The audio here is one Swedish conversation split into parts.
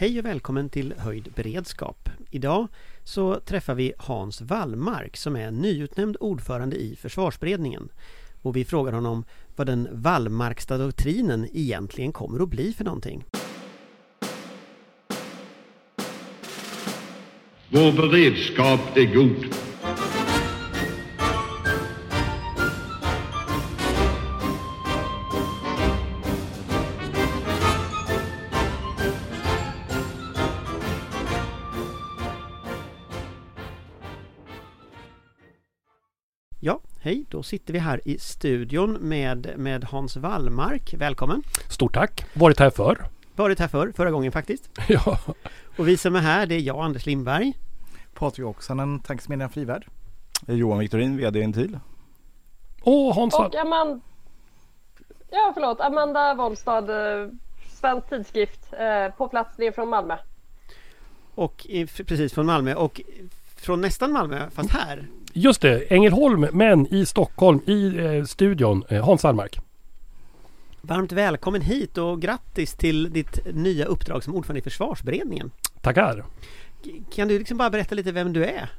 Hej och välkommen till Höjd beredskap. Idag så träffar vi Hans Wallmark som är nyutnämnd ordförande i försvarsberedningen. Och vi frågar honom vad den Wallmarksta doktrinen egentligen kommer att bli för någonting. Vår beredskap är god. Hej, då sitter vi här i studion med, med Hans Wallmark. Välkommen! Stort tack! Varit här förr. Varit här förr, förra gången faktiskt. Ja. Och vi som är här, det är jag, Anders Lindberg. Patrik Oksanen, Tankesmedjan Frivärd. Johan Victorin, VD Intil. Och Hans Och Amanda, ja, förlåt, Amanda Wollstad, eh, Svensk Tidskrift, eh, på plats ner från Malmö. Och precis från Malmö och från nästan Malmö, fast här. Just det, Ängelholm, men i Stockholm, i eh, studion, eh, Hans Wallmark. Varmt välkommen hit och grattis till ditt nya uppdrag som ordförande i försvarsberedningen. Tackar! Kan du liksom bara berätta lite vem du är?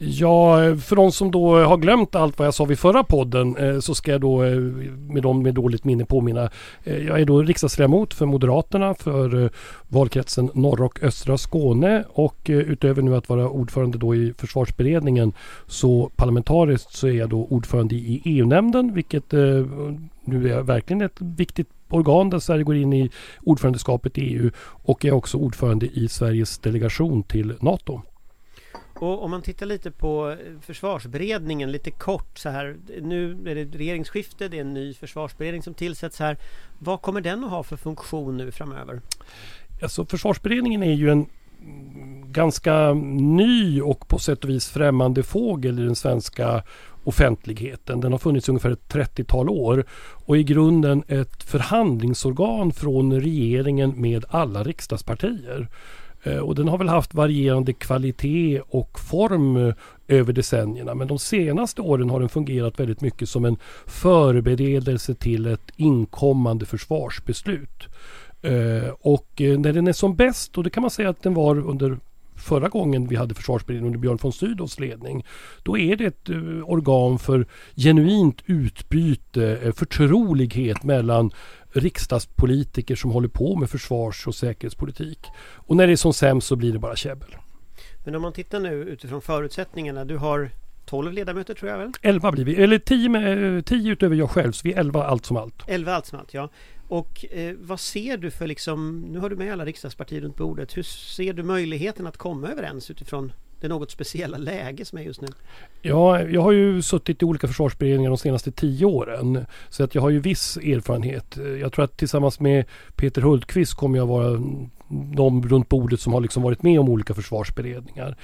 Ja, för de som då har glömt allt vad jag sa vid förra podden eh, så ska jag då eh, med dem med dåligt minne påminna. Eh, jag är då riksdagsledamot för Moderaterna för valkretsen norra och östra Skåne och utöver nu att vara ordförande då i försvarsberedningen så parlamentariskt så är jag då ordförande i EU-nämnden vilket nu är verkligen ett viktigt organ där Sverige går in i ordförandeskapet i EU och är också ordförande i Sveriges delegation till NATO. Och om man tittar lite på eh, försvarsberedningen lite kort så här. Nu är det regeringsskifte, det är en ny försvarsberedning som tillsätts här. Vad kommer den att ha för funktion nu framöver? Alltså försvarsberedningen är ju en ganska ny och på sätt och vis främmande fågel i den svenska offentligheten. Den har funnits ungefär ett 30-tal år och i grunden ett förhandlingsorgan från regeringen med alla riksdagspartier. Eh, och den har väl haft varierande kvalitet och form eh, över decennierna. Men de senaste åren har den fungerat väldigt mycket som en förberedelse till ett inkommande försvarsbeslut. Eh, och när den är som bäst, och det kan man säga att den var under förra gången vi hade försvarsberedningen under Björn von Sydows ledning. Då är det ett organ för genuint utbyte, förtrolighet mellan riksdagspolitiker som håller på med försvars och säkerhetspolitik. Och när det är som sämst så blir det bara käbbel. Men om man tittar nu utifrån förutsättningarna. Du har 12 ledamöter tror jag väl? 11 blir vi, eller 10, med, 10 utöver jag själv, så vi är 11 allt som allt. 11 allt som allt, ja. Och eh, vad ser du för liksom, nu har du med alla riksdagspartier runt bordet. Hur ser du möjligheten att komma överens utifrån det något speciella läge som är just nu? Ja, jag har ju suttit i olika försvarsberedningar de senaste tio åren. Så att jag har ju viss erfarenhet. Jag tror att tillsammans med Peter Hultqvist kommer jag vara de runt bordet som har liksom varit med om olika försvarsberedningar.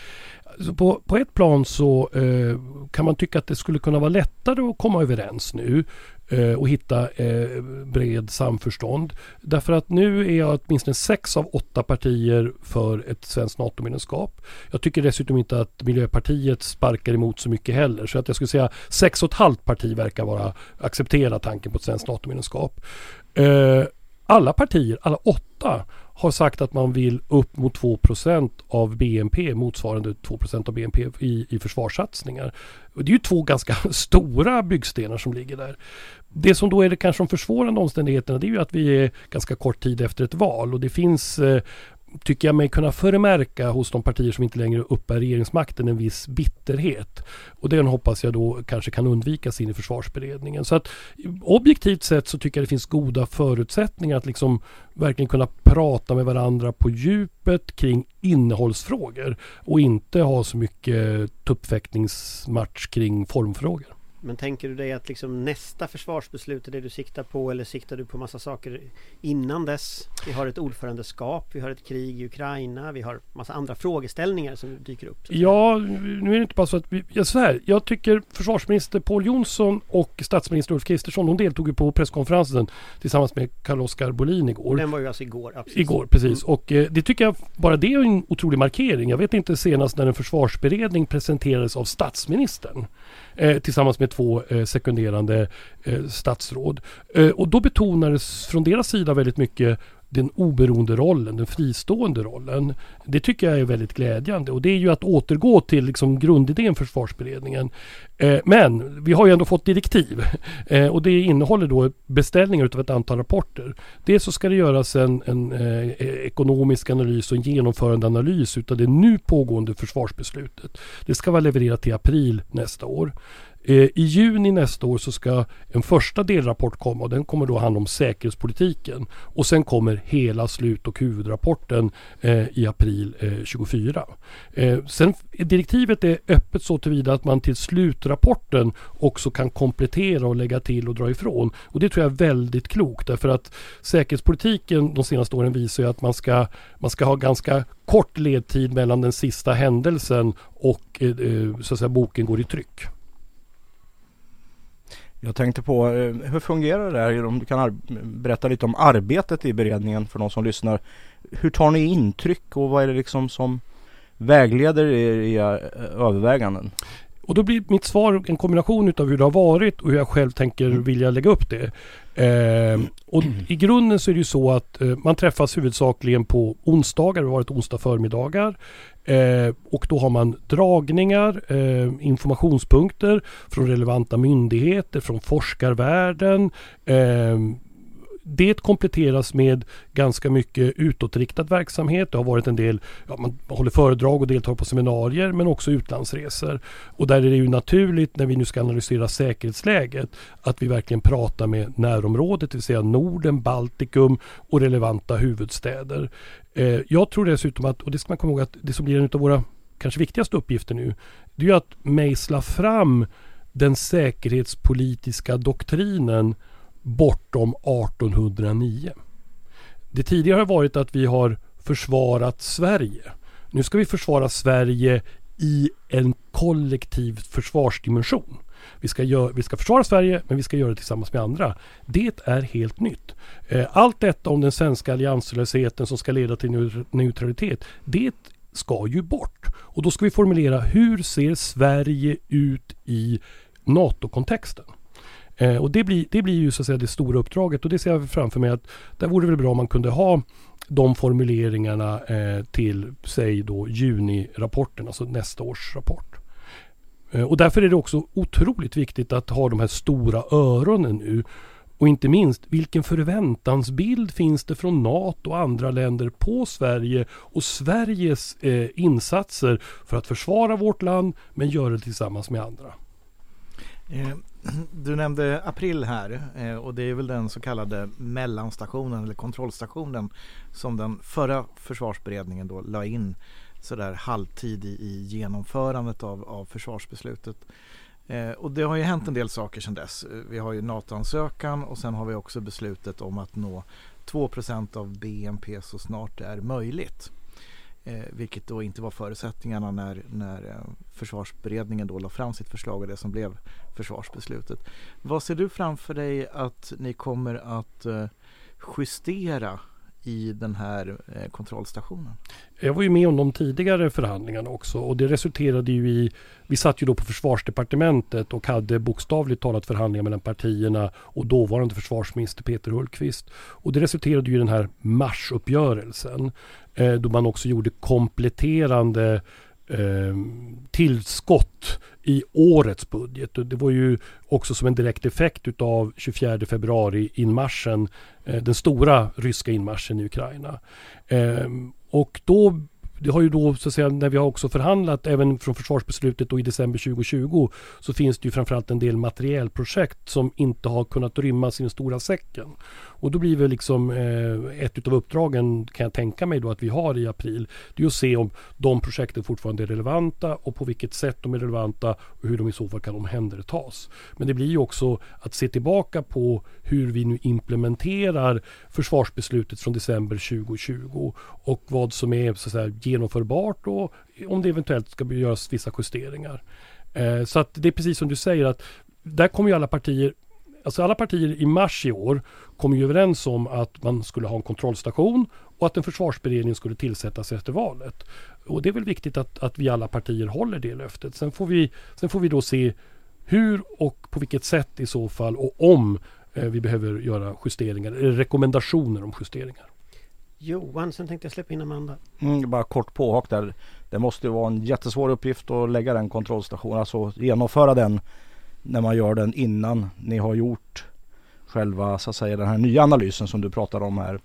Så på, på ett plan så eh, kan man tycka att det skulle kunna vara lättare att komma överens nu Eh, och hitta eh, bred samförstånd. Därför att nu är jag åtminstone sex av åtta partier för ett svenskt NATO-medlemskap. Jag tycker dessutom inte att Miljöpartiet sparkar emot så mycket heller. Så att jag skulle säga sex och ett halvt parti verkar vara acceptera tanken på ett svenskt NATO-medlemskap. Eh, alla partier, alla åtta, har sagt att man vill upp mot 2% av BNP, motsvarande 2% av BNP i, i försvarssatsningar. Och det är ju två ganska stora byggstenar som ligger där. Det som då är det kanske de försvårande omständigheterna det är ju att vi är ganska kort tid efter ett val och det finns eh, tycker jag mig kunna förmärka hos de partier som inte längre uppbär regeringsmakten en viss bitterhet. Och den hoppas jag då kanske kan undvikas in i försvarsberedningen. Så att objektivt sett så tycker jag det finns goda förutsättningar att liksom verkligen kunna prata med varandra på djupet kring innehållsfrågor och inte ha så mycket tuppfäktningsmatch kring formfrågor. Men tänker du dig att liksom nästa försvarsbeslut är det du siktar på eller siktar du på massa saker innan dess? Vi har ett ordförandeskap, vi har ett krig i Ukraina, vi har massa andra frågeställningar som dyker upp. Ja, nu är det inte bara så att vi... Ja, så här, jag tycker försvarsminister Paul Jonsson och statsminister Ulf Kristersson, de deltog ju på presskonferensen tillsammans med Carl-Oskar Bolin igår. Den var ju alltså igår. Absolut. Igår, precis. Mm. Och eh, det tycker jag, bara det är en otrolig markering. Jag vet inte senast när en försvarsberedning presenterades av statsministern eh, tillsammans med två eh, sekunderande eh, statsråd. Eh, och då betonades från deras sida väldigt mycket den oberoende rollen, den fristående rollen. Det tycker jag är väldigt glädjande och det är ju att återgå till liksom grundidén för försvarsberedningen. Eh, men vi har ju ändå fått direktiv eh, och det innehåller då beställningar utav ett antal rapporter. Dels så ska det göras en, en eh, e-, ekonomisk analys och en genomförande analys utav det nu pågående försvarsbeslutet. Det ska vara levererat till april nästa år. Eh, I juni nästa år så ska en första delrapport komma och den kommer då handla om säkerhetspolitiken. Och sen kommer hela slut och huvudrapporten eh, i april eh, 24. Sen direktivet är öppet så tillvida att man till slutrapporten också kan komplettera och lägga till och dra ifrån. Och det tror jag är väldigt klokt därför att säkerhetspolitiken de senaste åren visar ju att man ska, man ska ha ganska kort ledtid mellan den sista händelsen och så att säga, boken går i tryck. Jag tänkte på, eh, hur fungerar det här? Om du kan berätta lite om arbetet i beredningen för de som lyssnar. Hur tar ni intryck och vad är det liksom som vägleder er i eh, överväganden? Och då blir mitt svar en kombination utav hur det har varit och hur jag själv tänker mm. vilja lägga upp det. Eh, och i grunden så är det ju så att eh, man träffas huvudsakligen på onsdagar, det har varit onsdag förmiddagar. Eh, och då har man dragningar, eh, informationspunkter från relevanta myndigheter, från forskarvärlden, eh, det kompletteras med ganska mycket utåtriktad verksamhet. Det har varit en del, ja, man håller föredrag och deltar på seminarier men också utlandsresor. Och där är det ju naturligt när vi nu ska analysera säkerhetsläget att vi verkligen pratar med närområdet, det vill säga Norden, Baltikum och relevanta huvudstäder. Eh, jag tror dessutom att, och det ska man komma ihåg att det som blir en av våra kanske viktigaste uppgifter nu, det är ju att mejsla fram den säkerhetspolitiska doktrinen bortom 1809. Det tidigare har varit att vi har försvarat Sverige. Nu ska vi försvara Sverige i en kollektiv försvarsdimension. Vi ska, gör, vi ska försvara Sverige men vi ska göra det tillsammans med andra. Det är helt nytt. Eh, allt detta om den svenska allianslösheten som ska leda till neutralitet. Det ska ju bort. Och då ska vi formulera hur ser Sverige ut i NATO-kontexten? Eh, och det blir, det blir ju så att säga det stora uppdraget och det ser jag framför mig att där vore väl bra om man kunde ha de formuleringarna eh, till, säg då junirapporten, alltså nästa års rapport. Eh, och därför är det också otroligt viktigt att ha de här stora öronen nu. Och inte minst, vilken förväntansbild finns det från NATO och andra länder på Sverige och Sveriges eh, insatser för att försvara vårt land men göra det tillsammans med andra? Eh, du nämnde april här eh, och det är väl den så kallade mellanstationen eller kontrollstationen som den förra försvarsberedningen då la in sådär halvtid i, i genomförandet av, av försvarsbeslutet. Eh, och det har ju hänt en del saker sedan dess. Eh, vi har ju NATO-ansökan och sen har vi också beslutet om att nå 2% av BNP så snart det är möjligt. Eh, vilket då inte var förutsättningarna när, när eh, försvarsberedningen då la fram sitt förslag och det som blev försvarsbeslutet. Vad ser du framför dig att ni kommer att eh, justera i den här eh, kontrollstationen? Jag var ju med om de tidigare förhandlingarna också och det resulterade ju i Vi satt ju då på försvarsdepartementet och hade bokstavligt talat förhandlingar mellan partierna och dåvarande försvarsminister Peter Hultqvist. Och det resulterade ju i den här marsuppgörelsen Eh, då man också gjorde kompletterande eh, tillskott i årets budget. Det var ju också som en direkt effekt utav 24 februari inmarschen, eh, den stora ryska inmarschen i Ukraina. Ehm, och då det har ju då så att säga när vi har också förhandlat även från försvarsbeslutet och i december 2020 så finns det ju framförallt en del materielprojekt som inte har kunnat rymmas i den stora säcken. Och då blir väl liksom eh, ett av uppdragen kan jag tänka mig då att vi har i april. Det är att se om de projekten fortfarande är relevanta och på vilket sätt de är relevanta och hur de i så fall kan omhändertas. Men det blir ju också att se tillbaka på hur vi nu implementerar försvarsbeslutet från december 2020 och vad som är så att säga, genomförbart och om det eventuellt ska göras vissa justeringar. Eh, så att det är precis som du säger att där kommer ju alla partier Alltså alla partier i mars i år kom ju överens om att man skulle ha en kontrollstation och att en försvarsberedning skulle tillsättas efter valet. Och det är väl viktigt att, att vi alla partier håller det löftet. Sen får, vi, sen får vi då se hur och på vilket sätt i så fall och om eh, vi behöver göra justeringar eller rekommendationer om justeringar. Johan, sen tänkte jag släppa in Amanda. Mm, bara kort påhak där. Det måste ju vara en jättesvår uppgift att lägga den kontrollstationen, alltså genomföra den när man gör den innan ni har gjort själva så att säga den här nya analysen som du pratar om här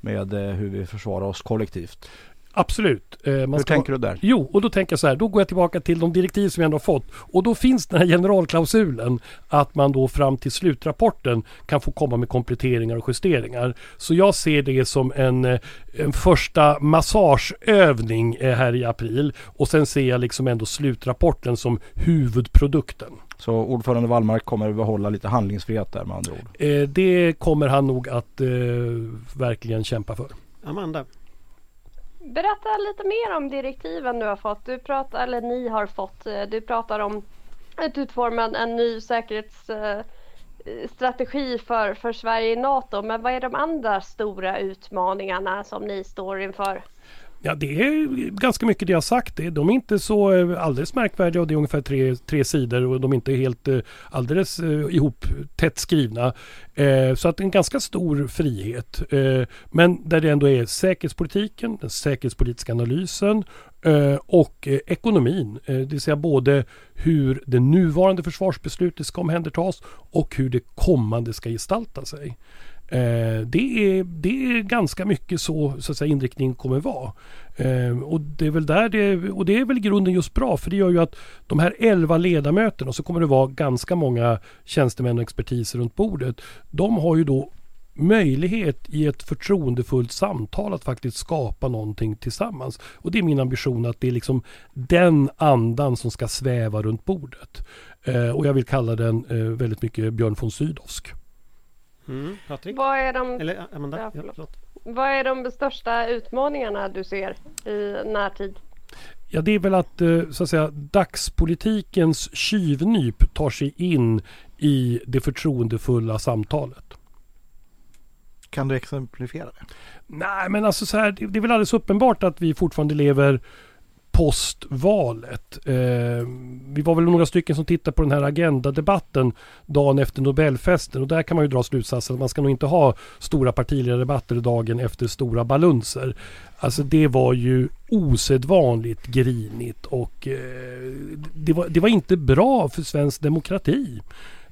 med eh, hur vi försvarar oss kollektivt. Absolut. Eh, man Hur ska- tänker du där? Jo, och då tänker jag så här, då går jag tillbaka till de direktiv som jag ändå har fått. Och då finns den här generalklausulen att man då fram till slutrapporten kan få komma med kompletteringar och justeringar. Så jag ser det som en, eh, en första massageövning eh, här i april. Och sen ser jag liksom ändå slutrapporten som huvudprodukten. Så ordförande Wallmark kommer behålla lite handlingsfrihet där med andra ord. Eh, det kommer han nog att eh, verkligen kämpa för. Amanda. Berätta lite mer om direktiven du har fått. Du pratar, eller ni har fått. Eh, du pratar om att utforma en- en ny säkerhetsstrategi eh, för, för Sverige i NATO. Men vad är de andra stora utmaningarna som ni står inför? Ja, det är ganska mycket det jag har sagt. De är inte så eh, alldeles märkvärdiga och det är ungefär tre, tre sidor och de är inte helt eh, alldeles eh, ihop tätt skrivna. Så att en ganska stor frihet. Men där det ändå är säkerhetspolitiken, den säkerhetspolitiska analysen och ekonomin. Det vill säga både hur det nuvarande försvarsbeslutet ska omhändertas och hur det kommande ska gestalta sig. Eh, det, är, det är ganska mycket så, så att säga, inriktningen kommer vara. Eh, och det är väl där det, och det är väl i grunden just bra för det gör ju att de här 11 ledamöterna och så kommer det vara ganska många tjänstemän och expertis runt bordet. De har ju då möjlighet i ett förtroendefullt samtal att faktiskt skapa någonting tillsammans. Och det är min ambition att det är liksom den andan som ska sväva runt bordet. Eh, och jag vill kalla den eh, väldigt mycket Björn von Sydowsk. Mm, Patrik? Vad är de, Eller Amanda? Ja, Ja, förlåt. förlåt. vad är de största utmaningarna du ser i närtid? Ja, det är väl att, eh, så att säga, dagspolitikens tjuvnyp tar sig in i det förtroendefulla samtalet. Kan du exemplifiera det? Nej, men alltså så här, det det är väl alldeles uppenbart att vi fortfarande lever postvalet. Eh, vi var väl några stycken som tittade på den här agendadebatten dagen efter Nobelfesten och där kan man ju dra slutsatsen att man ska nog inte ha stora partiledardebatter dagen efter stora balunser. Alltså det var ju osedvanligt grinigt och eh, det, var, det var inte bra för svensk demokrati.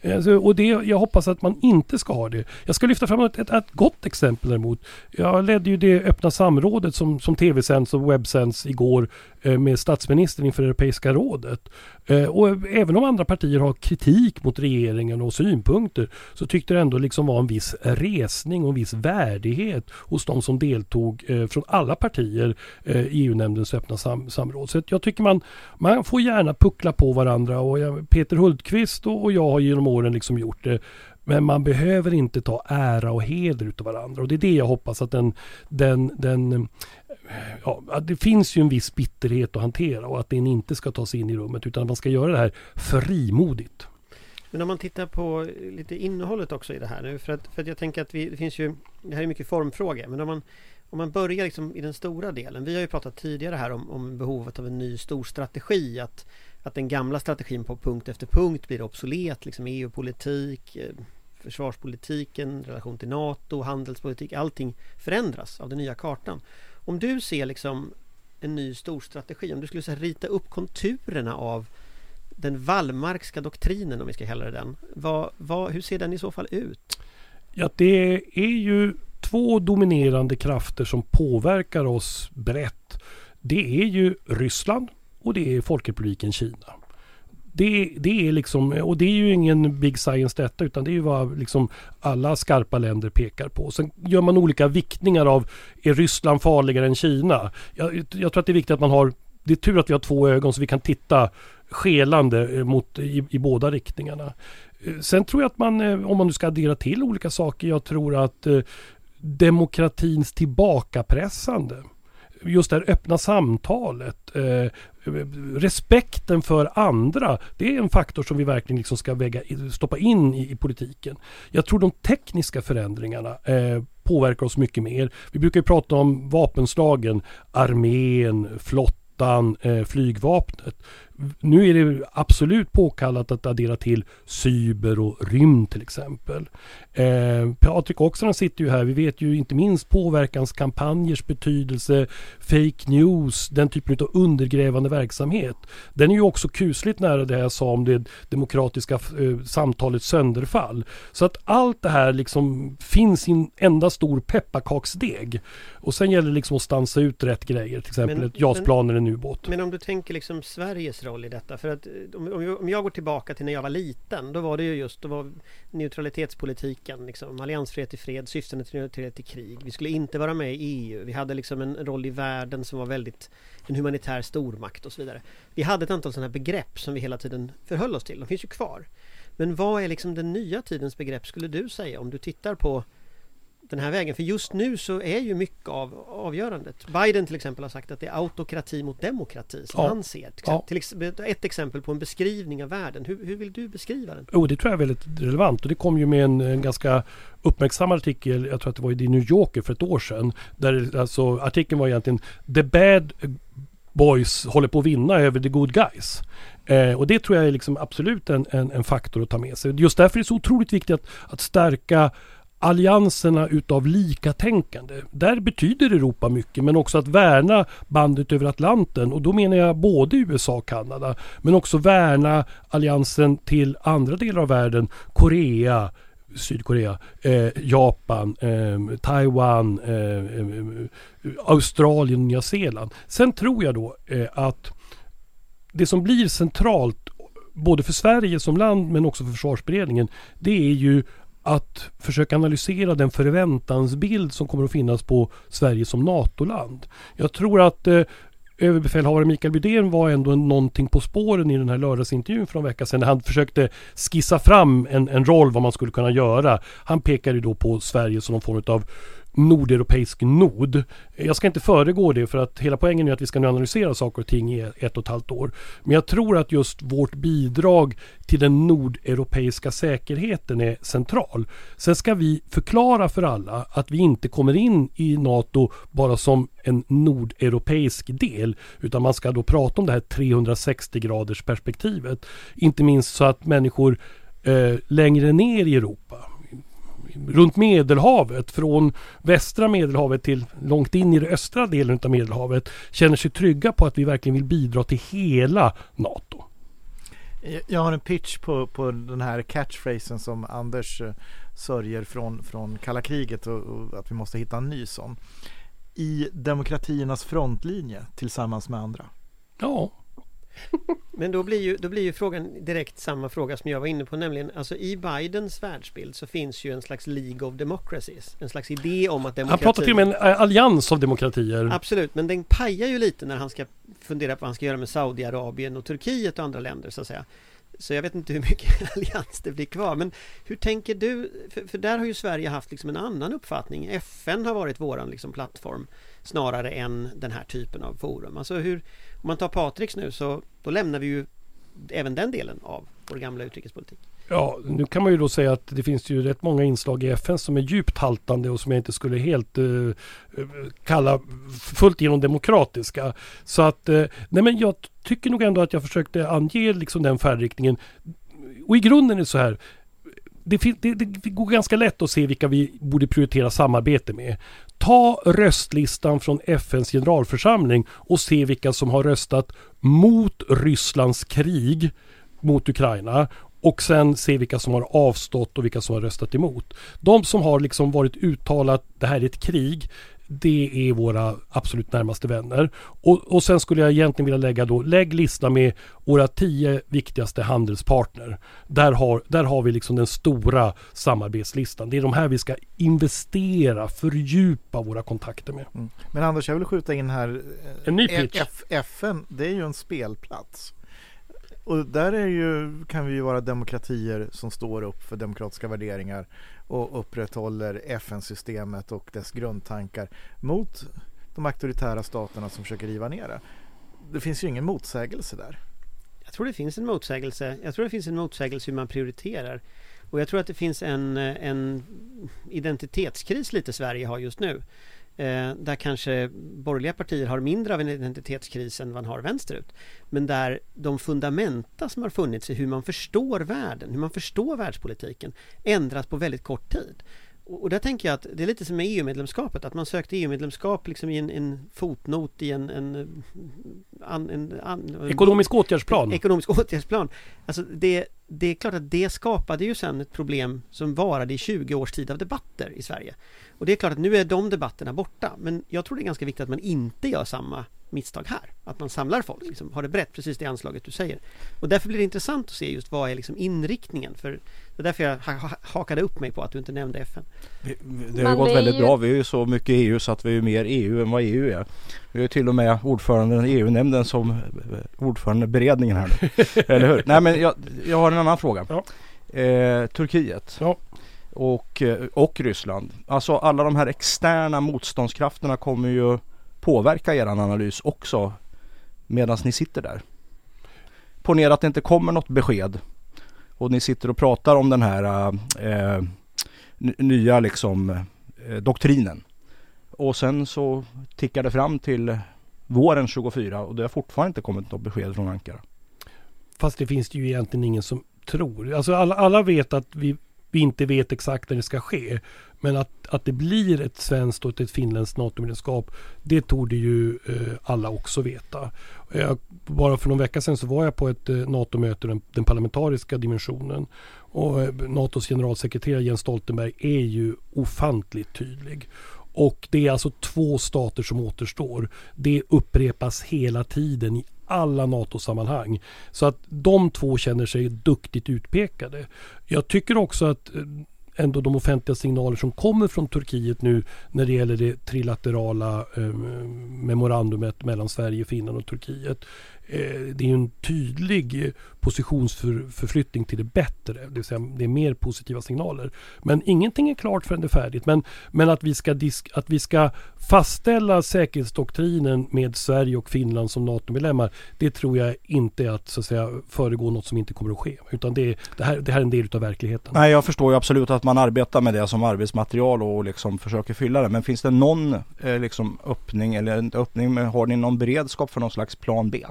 Alltså, och det, jag hoppas att man inte ska ha det. Jag ska lyfta fram ett, ett, ett gott exempel däremot. Jag ledde ju det öppna samrådet som, som tv-sänds och webbsänds igår Eh, med statsministern inför Europeiska rådet. Eh, och även om andra partier har kritik mot regeringen och synpunkter så tyckte det ändå liksom var en viss resning och en viss värdighet hos de som deltog eh, från alla partier i EU-nämndens öppna sam samråd. Så jag tycker man, man får gärna puckla på varandra och jag, Peter Hultqvist och jag har genom åren liksom gjort det. Men man behöver inte ta ära och heder utav varandra och det är det jag hoppas att den, den, den eh, ja, det finns ju en viss bitterhet att hantera och att den inte ska tas in i rummet utan att man ska göra det här frimodigt. Men om man tittar på eh, lite innehållet också i det här nu för att, för att jag tänker att vi, det finns ju Det här är mycket formfråga men om man Om man börjar liksom i den stora delen Vi har ju pratat tidigare här om, om behovet av en ny stor strategi att Att den gamla strategin på punkt efter punkt blir obsolet liksom EU-politik eh, Försvarspolitiken, relation till NATO, handelspolitik Allting förändras av den nya kartan Om du ser liksom En ny stor strategi Om du skulle så här, rita upp konturerna av den Wallmarkska doktrinen om vi ska kalla det den. Vad, vad, hur ser den i så fall ut? Ja, det är ju två dominerande krafter som påverkar oss brett. Det är ju Ryssland och det är Folkrepubliken Kina. Det, det är liksom, och det är ju ingen big science detta utan det är ju vad liksom alla skarpa länder pekar på. Sen gör man olika viktningar av, är Ryssland farligare än Kina? Jag, jag tror att det är viktigt att man har, det är tur att vi har två ögon så vi kan titta skelande eh, mot, i, i båda riktningarna. Eh, sen tror jag att man, eh, om man nu ska addera till olika saker, jag tror att demokratins tillbakapressande, just det här öppna samtalet, eh, respekten för andra, det är en faktor som vi verkligen liksom ska väga, stoppa in i, i politiken. Jag tror de tekniska förändringarna eh, påverkar oss mycket mer. Vi brukar ju prata om vapenslagen, armén, flottan, eh, flygvapnet nu är det absolut påkallat att addera till cyber och rymd till exempel. Eh, Patrik Oxran sitter ju här. Vi vet ju inte minst påverkanskampanjers betydelse, fake news, den typen av undergrävande verksamhet. Den är ju också kusligt nära det jag sa om det demokratiska eh, samtalets sönderfall. Så att allt det här liksom finns i en enda stor pepparkaksdeg. Och sen gäller det liksom att stansa ut rätt grejer, till exempel Men- ett JAS-plan eller en ubåt. Men om du tänker liksom Sveriges roll i detta. För att eh, om, om, jag, om jag går tillbaka till när jag var liten. Då var det ju just då var neutralitetspolitiken. Liksom, alliansfrihet i fred, syftande till neutralitet i krig. Vi skulle inte vara med i EU. Vi hade liksom en roll i världen som var väldigt en humanitär stormakt och så vidare. Vi hade ett antal sådana begrepp som vi hela tiden förhöll oss till. De finns ju kvar. Men vad är liksom den nya tidens begrepp skulle du säga om du tittar på den här vägen? För just nu så är ju mycket av avgörandet. Biden till exempel har sagt att det är autokrati mot demokrati som Ja. han ser. Till Ja. exempel, till exempel, ett exempel på en beskrivning av världen. Hur, hur vill du beskriva den? Jo, det tror jag är väldigt relevant och det kom ju med en, en ganska uppmärksammad artikel, jag tror att det var i The New Yorker för ett år sedan. Där alltså, artikeln var egentligen The bad boys håller på att vinna över the good guys. Eh, och det tror jag är liksom absolut en, en, en faktor att ta med sig. Just därför är det så otroligt viktigt att, att stärka allianserna utav likatänkande. Där betyder Europa mycket men också att värna bandet över Atlanten och då menar jag både USA och Kanada men också värna alliansen till andra delar av världen. Korea, Sydkorea, eh, Japan, eh, Taiwan, eh, eh Australien, Nya Zeeland. Sen tror jag då eh, att det som blir centralt både för Sverige som land men också för försvarsberedningen det är ju att försöka analysera den förväntansbild som kommer att finnas på Sverige som NATO-land. Jag tror att eh, överbefälhavare Mikael Bydén var ändå någonting på spåren i den här lördagsintervjun för en vecka sedan när han försökte skissa fram en, en roll vad man skulle kunna göra. Han pekade då på Sverige som någon form av nordeuropeisk nod. Jag ska inte föregå det för att hela poängen är att vi ska nu analysera saker och ting i ett och ett halvt år. Men jag tror att just vårt bidrag till den nordeuropeiska säkerheten är central. Sen ska vi förklara för alla att vi inte kommer in i NATO bara som en nordeuropeisk del utan man ska då prata om det här 360 graders perspektivet. Inte minst så att människor eh, längre ner i Europa runt Medelhavet, från västra Medelhavet till långt in i den östra delen av Medelhavet, känner sig trygga på att vi verkligen vill bidra till hela NATO. Jag har en pitch på, på den här catchphrasen som Anders eh, sörjer från, från kalla kriget och, och att vi måste hitta en ny sån. I demokratiernas frontlinje tillsammans med andra. Ja, Men då blir, ju, då blir ju frågan direkt samma fråga som jag var inne på nämligen alltså i Bidens världsbild så finns ju en slags League of Democracies. En slags idé om att han demokrati... pratar till och med en allians av demokratier. Absolut, men den pajar ju lite när han ska fundera på vad han ska göra med Saudiarabien och Turkiet och andra länder så att säga. Så jag vet inte hur mycket allians det blir kvar. Men hur tänker du? För, för där har ju Sverige haft liksom en annan uppfattning. FN har varit våran liksom plattform snarare än den här typen av forum. Alltså hur, om man tar Patriks nu så då lämnar vi ju även den delen av vår gamla utrikespolitik. Ja, nu kan man ju då säga att det finns ju rätt många inslag i FN som är djupt haltande och som jag inte skulle helt uh, kalla fullt igenom demokratiska. Så att, uh, nej men jag tycker nog ändå att jag försökte ange liksom den färdriktningen. Och i grunden är det så här. Det, det, det går ganska lätt att se vilka vi borde prioritera samarbete med. Ta röstlistan från FNs generalförsamling och se vilka som har röstat mot Rysslands krig mot Ukraina och sen se vilka som har avstått och vilka som har röstat emot. De som har liksom varit uttalat det här är ett krig det är våra absolut närmaste vänner. Och, och sen skulle jag egentligen vilja lägga då, lägg lista med våra tio viktigaste handelspartner. Där har, där har vi liksom den stora samarbetslistan. Det är de här vi ska investera, fördjupa våra kontakter med. Mm. Men Anders, jag vill skjuta in här. eh, En ny pitch. F- FN, det är ju en spelplats. Och där är ju, kan vi ju vara demokratier som står upp för demokratiska värderingar och upprätthåller FN-systemet och dess grundtankar mot de auktoritära staterna som försöker riva ner det. Det finns ju ingen motsägelse där. Jag tror det finns en motsägelse. Jag tror det finns en motsägelse hur man prioriterar. Och jag tror att det finns en, eh, en identitetskris lite Sverige har just nu eh, där kanske borgerliga partier har mindre av en identitetskris än vad man har vänsterut. Men där de fundamenta som har funnits i hur man förstår världen, hur man förstår världspolitiken ändras på väldigt kort tid. Och där tänker jag att det är lite som med EU-medlemskapet, att man sökte EU-medlemskap liksom i en, en fotnot i en, en, en, en, en Ekonomisk åtgärdsplan. Ekonomisk åtgärdsplan. Alltså det, det är klart att det skapade ju sen ett problem som varade i 20 års tid av debatter i Sverige. Och det är klart att nu är de debatterna borta, men jag tror det är ganska viktigt att man inte gör samma misstag här. Att man samlar folk, liksom, har det brett, precis det anslaget du säger. Och därför blir det intressant att se just vad är liksom inriktningen. För det är därför jag hakade upp mig på att du inte nämnde FN. Det har gått väldigt ju... bra. Vi är ju så mycket EU så att vi är mer EU än vad EU är. Vi är till och med ordföranden i EU-nämnden som eh, ordförande beredningen här nu. Eller hur? Nej men jag, jag har en annan fråga. Ja. Eh, Turkiet. Ja. Och, eh, och Ryssland. Alltså alla de här externa motståndskrafterna kommer ju påverka er analys också medan ni sitter där? Ponera att det inte kommer något besked och ni sitter och pratar om den här eh, eh nya liksom eh, doktrinen. Och sen så tickar det fram till våren 24 och det har fortfarande inte kommit något besked från Ankara. Fast det finns det ju egentligen ingen som tror. Alltså alla, alla vet att vi, vi inte vet exakt när det ska ske. Men att, att det blir ett svenskt och ett finländskt NATO-medlemskap det tog det ju eh, alla också veta. Jag, bara för någon vecka sedan så var jag på ett eh, NATO-möte, den, den, parlamentariska dimensionen. Och eh, NATOs generalsekreterare Jens Stoltenberg är ju ofantligt tydlig. Och det är alltså två stater som återstår. Det upprepas hela tiden i alla NATO-sammanhang. Så att de två känner sig duktigt utpekade. Jag tycker också att eh, ändå de offentliga signaler som kommer från Turkiet nu när det gäller det trilaterala eh, memorandumet mellan Sverige, Finland och Turkiet. Eh, det är ju en tydlig eh, positionsförflyttning till det bättre. Det vill säga det är mer positiva signaler. Men ingenting är klart förrän det är färdigt. Men, men att, vi ska disk, att vi ska fastställa säkerhetsdoktrinen med Sverige och Finland som NATO-medlemmar. Det tror jag inte är att, så att säga, föregå något som inte kommer att ske. Utan det, det, här, det här är en del av verkligheten. Nej, jag förstår ju absolut att man arbetar med det som arbetsmaterial och liksom försöker fylla det. Men finns det någon eh, liksom öppning eller inte öppning, men har ni någon beredskap för någon slags plan B?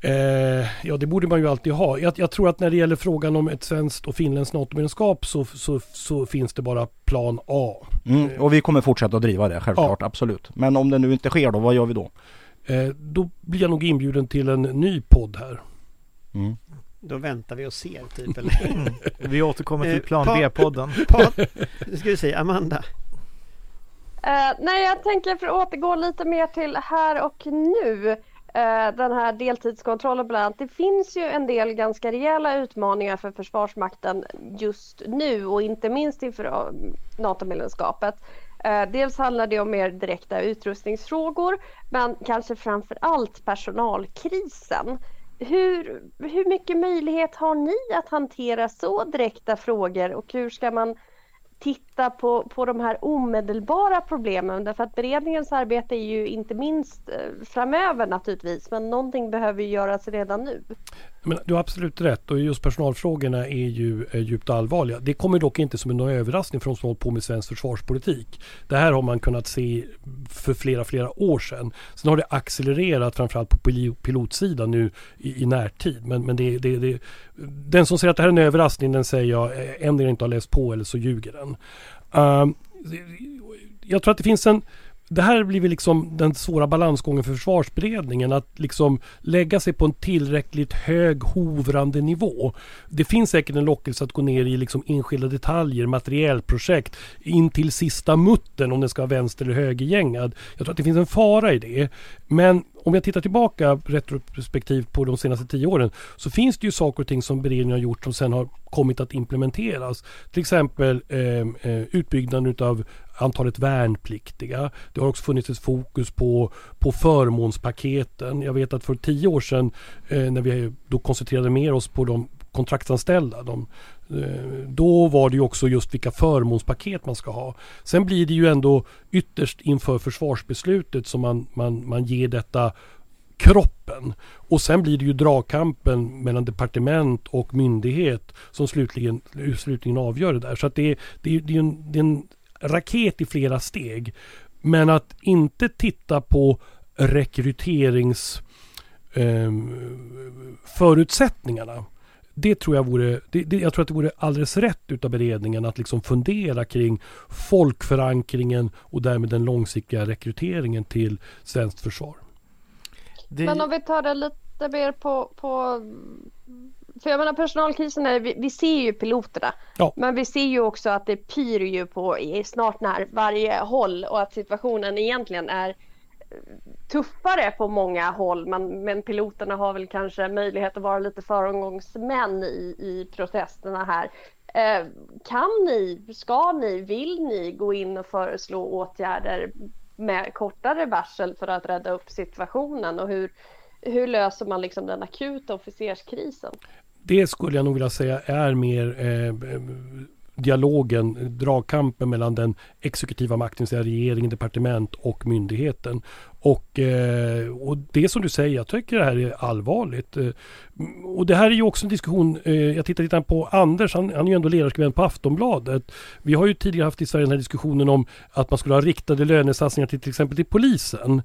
Eh, ja, det borde man ju alltid ha. Jag, jag, tror att när det gäller frågan om ett svenskt och finländskt NATO-medlemskap så, så, så, finns det bara plan A. Mm, och vi kommer fortsätta att driva det, självklart, ja. absolut. Men om det nu inte sker då, vad gör vi då? Eh, då blir jag nog inbjuden till en ny podd här. Mm. Då väntar vi och ser, typ. Eller? Mm. Vi återkommer till eh, plan B-podden. Nu ska vi se, Amanda. Uh, nej, jag tänker för att återgå lite mer till här och nu. Eh, den här deltidskontrollen bland annat. Det finns ju en del ganska rejäla utmaningar för Försvarsmakten just nu och inte minst inför eh, NATO-medlemskapet. Eh, dels handlar det om mer direkta utrustningsfrågor men kanske framför allt personalkrisen. Hur, hur mycket möjlighet har ni att hantera så direkta frågor och hur ska man titta på, på de här omedelbara problemen därför att beredningens arbete är ju inte minst eh, framöver naturligtvis men någonting behöver göras redan nu. Men du har absolut rätt och just personalfrågorna är ju är djupt allvarliga. Det kommer dock inte som en överraskning för de som hållit på med svensk försvarspolitik. Det här har man kunnat se för flera, flera år sedan. Sen har det accelererat framförallt på pilotsidan nu i, i närtid. Men, men det, det, det, den som säger att det här är en överraskning den säger jag eh, ändå inte har läst på eller så ljuger den. Uh, jag tror att det finns en det här blir väl liksom den svåra balansgången för försvarsberedningen att liksom lägga sig på en tillräckligt hög hovrande nivå. Det finns säkert en lockelse att gå ner i liksom enskilda detaljer, materiellprojekt in till sista muttern om den ska vara vänster eller högergängad. Jag tror att det finns en fara i det. Men om jag tittar tillbaka retrospektivt på de senaste tio åren så finns det ju saker och ting som beredningen har gjort som sen har kommit att implementeras. Till exempel ehm, eh, utbyggnaden utav antalet värnpliktiga. Det har också funnits ett fokus på, på förmånspaketen. Jag vet att för tio år sedan eh, när vi då koncentrerade mer oss på de kontraktsanställda. De, Eh, då var det ju också just vilka förmånspaket man ska ha. Sen blir det ju ändå ytterst inför försvarsbeslutet som man, man, man ger detta kroppen. Och sen blir det ju dragkampen mellan departement och myndighet som slutligen, slutligen avgör det där. Så att det, det, det, är en, det är en raket i flera steg. Men att inte titta på rekryteringsförutsättningarna ehm, eh. Det tror jag vore, det, det, jag tror att det vore alldeles rätt utav beredningen att liksom fundera kring folkförankringen och därmed den långsiktiga rekryteringen till svenskt försvar. Det... Men om vi tar det lite mer på, på för jag menar personalkrisen, är, vi, vi ser ju piloterna. Ja. Men vi ser ju också att det pyr ju på i snart när varje håll och att situationen egentligen är tuffare på många håll men, men piloterna har väl kanske möjlighet att vara lite föregångsmän i, i protesterna här. Eh, kan ni, ska ni, vill ni gå in och föreslå åtgärder med kortare varsel för att rädda upp situationen och hur, hur löser man liksom den akuta officerskrisen? Det skulle jag nog vilja säga är mer eh, dialogen, dragkampen mellan den exekutiva makten, säga regering, departement och myndigheten. Och, eh, och det som du säger, jag tycker det här är allvarligt. Eh, och det här är ju också en diskussion, eh, jag tittar lite på Anders, han, han är ju ändå ledarskribent på Aftonbladet. Vi har ju tidigare haft i Sverige den här diskussionen om att man skulle ha riktade lönesatsningar till till exempel till polisen.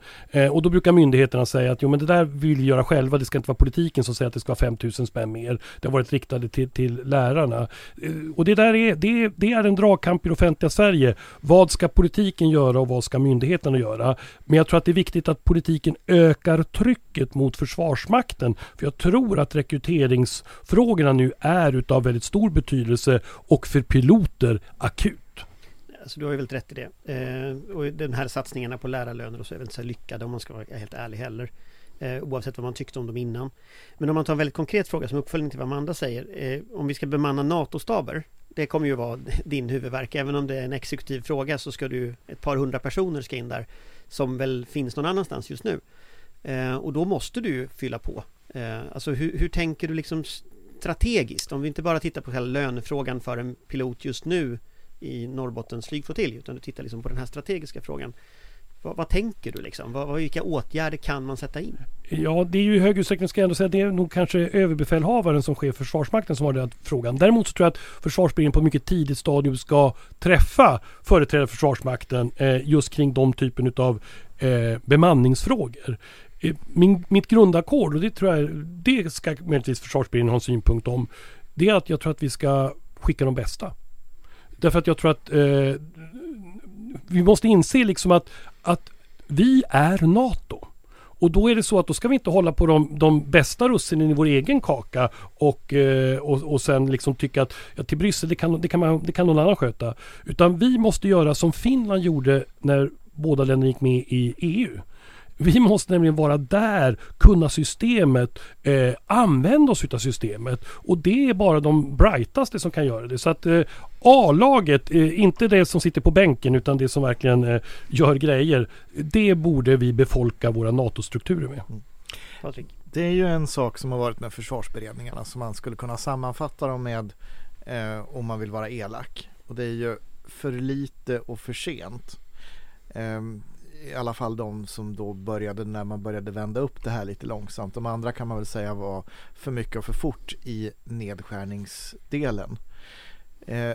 Och då brukar myndigheterna säga att jo men det där vill vi göra själva, det ska inte vara politiken som säger att det ska vara 5000 spänn mer. Det har varit riktade till, till lärarna. Och det där är, det, det är en dragkamp i det offentliga Sverige. Vad ska politiken göra och vad ska myndigheterna göra? Men jag tror att det är viktigt viktigt att politiken ökar trycket mot Försvarsmakten. För jag tror att rekryteringsfrågorna nu är utav väldigt stor betydelse och för piloter akut. Alltså du har ju väldigt rätt i det. Eh, och den här satsningarna på lärarlöner och så är väl inte så lyckade om man ska vara helt ärlig heller. Eh, oavsett vad man tyckte om dem innan. Men om man tar en väldigt konkret fråga som uppföljning till vad Amanda säger. Eh, om vi ska bemanna NATO-staber. Det kommer ju vara din huvudverk. Även om det är en exekutiv fråga så ska du ett par hundra personer ska in där som väl finns någon annanstans just nu. Eh, och då måste du fylla på. Eh, alltså hur, hur, tänker du liksom strategiskt? Om vi inte bara tittar på själva lönefrågan för en pilot just nu i Norrbottens flygflottilj utan du tittar liksom på den här strategiska frågan. Vad, vad, tänker du liksom? Vad, vilka åtgärder kan man sätta in? Ja, det är ju i hög utsträckning, ska jag ändå säga, det är nog kanske överbefälhavaren som chef för Försvarsmakten som har den frågan. Däremot så tror jag att Försvarsberedningen på ett mycket tidigt stadium ska träffa företrädare för Försvarsmakten eh, just kring de typen av eh, bemanningsfrågor. Eh, min, mitt grundackord, och det tror jag, det ska möjligtvis Försvarsberedningen ha en synpunkt om, det är att jag tror att vi ska skicka de bästa. Därför att jag tror att eh, vi måste inse liksom att, att vi är NATO. Och då är det så att då ska vi inte hålla på de, de bästa russinen i vår egen kaka och, eh, och, och sen liksom tycka att ja, till Bryssel det kan, det, kan man, det kan någon annan sköta. Utan vi måste göra som Finland gjorde när båda länderna gick med i EU. Vi måste nämligen vara där, kunna systemet, eh, använda oss utav systemet. Och det är bara de brightaste som kan göra det. Så att eh, A-laget, eh, inte det som sitter på bänken utan det som verkligen eh, gör grejer. Det borde vi befolka våra NATO-strukturer med. Mm. Det är ju en sak som har varit med försvarsberedningarna som man skulle kunna sammanfatta dem med eh, om man vill vara elak. Och det är ju för lite och för sent. I alla fall de som då började när man började vända upp det här lite långsamt. De andra kan man väl säga var för mycket och för fort i nedskärningsdelen. Eh,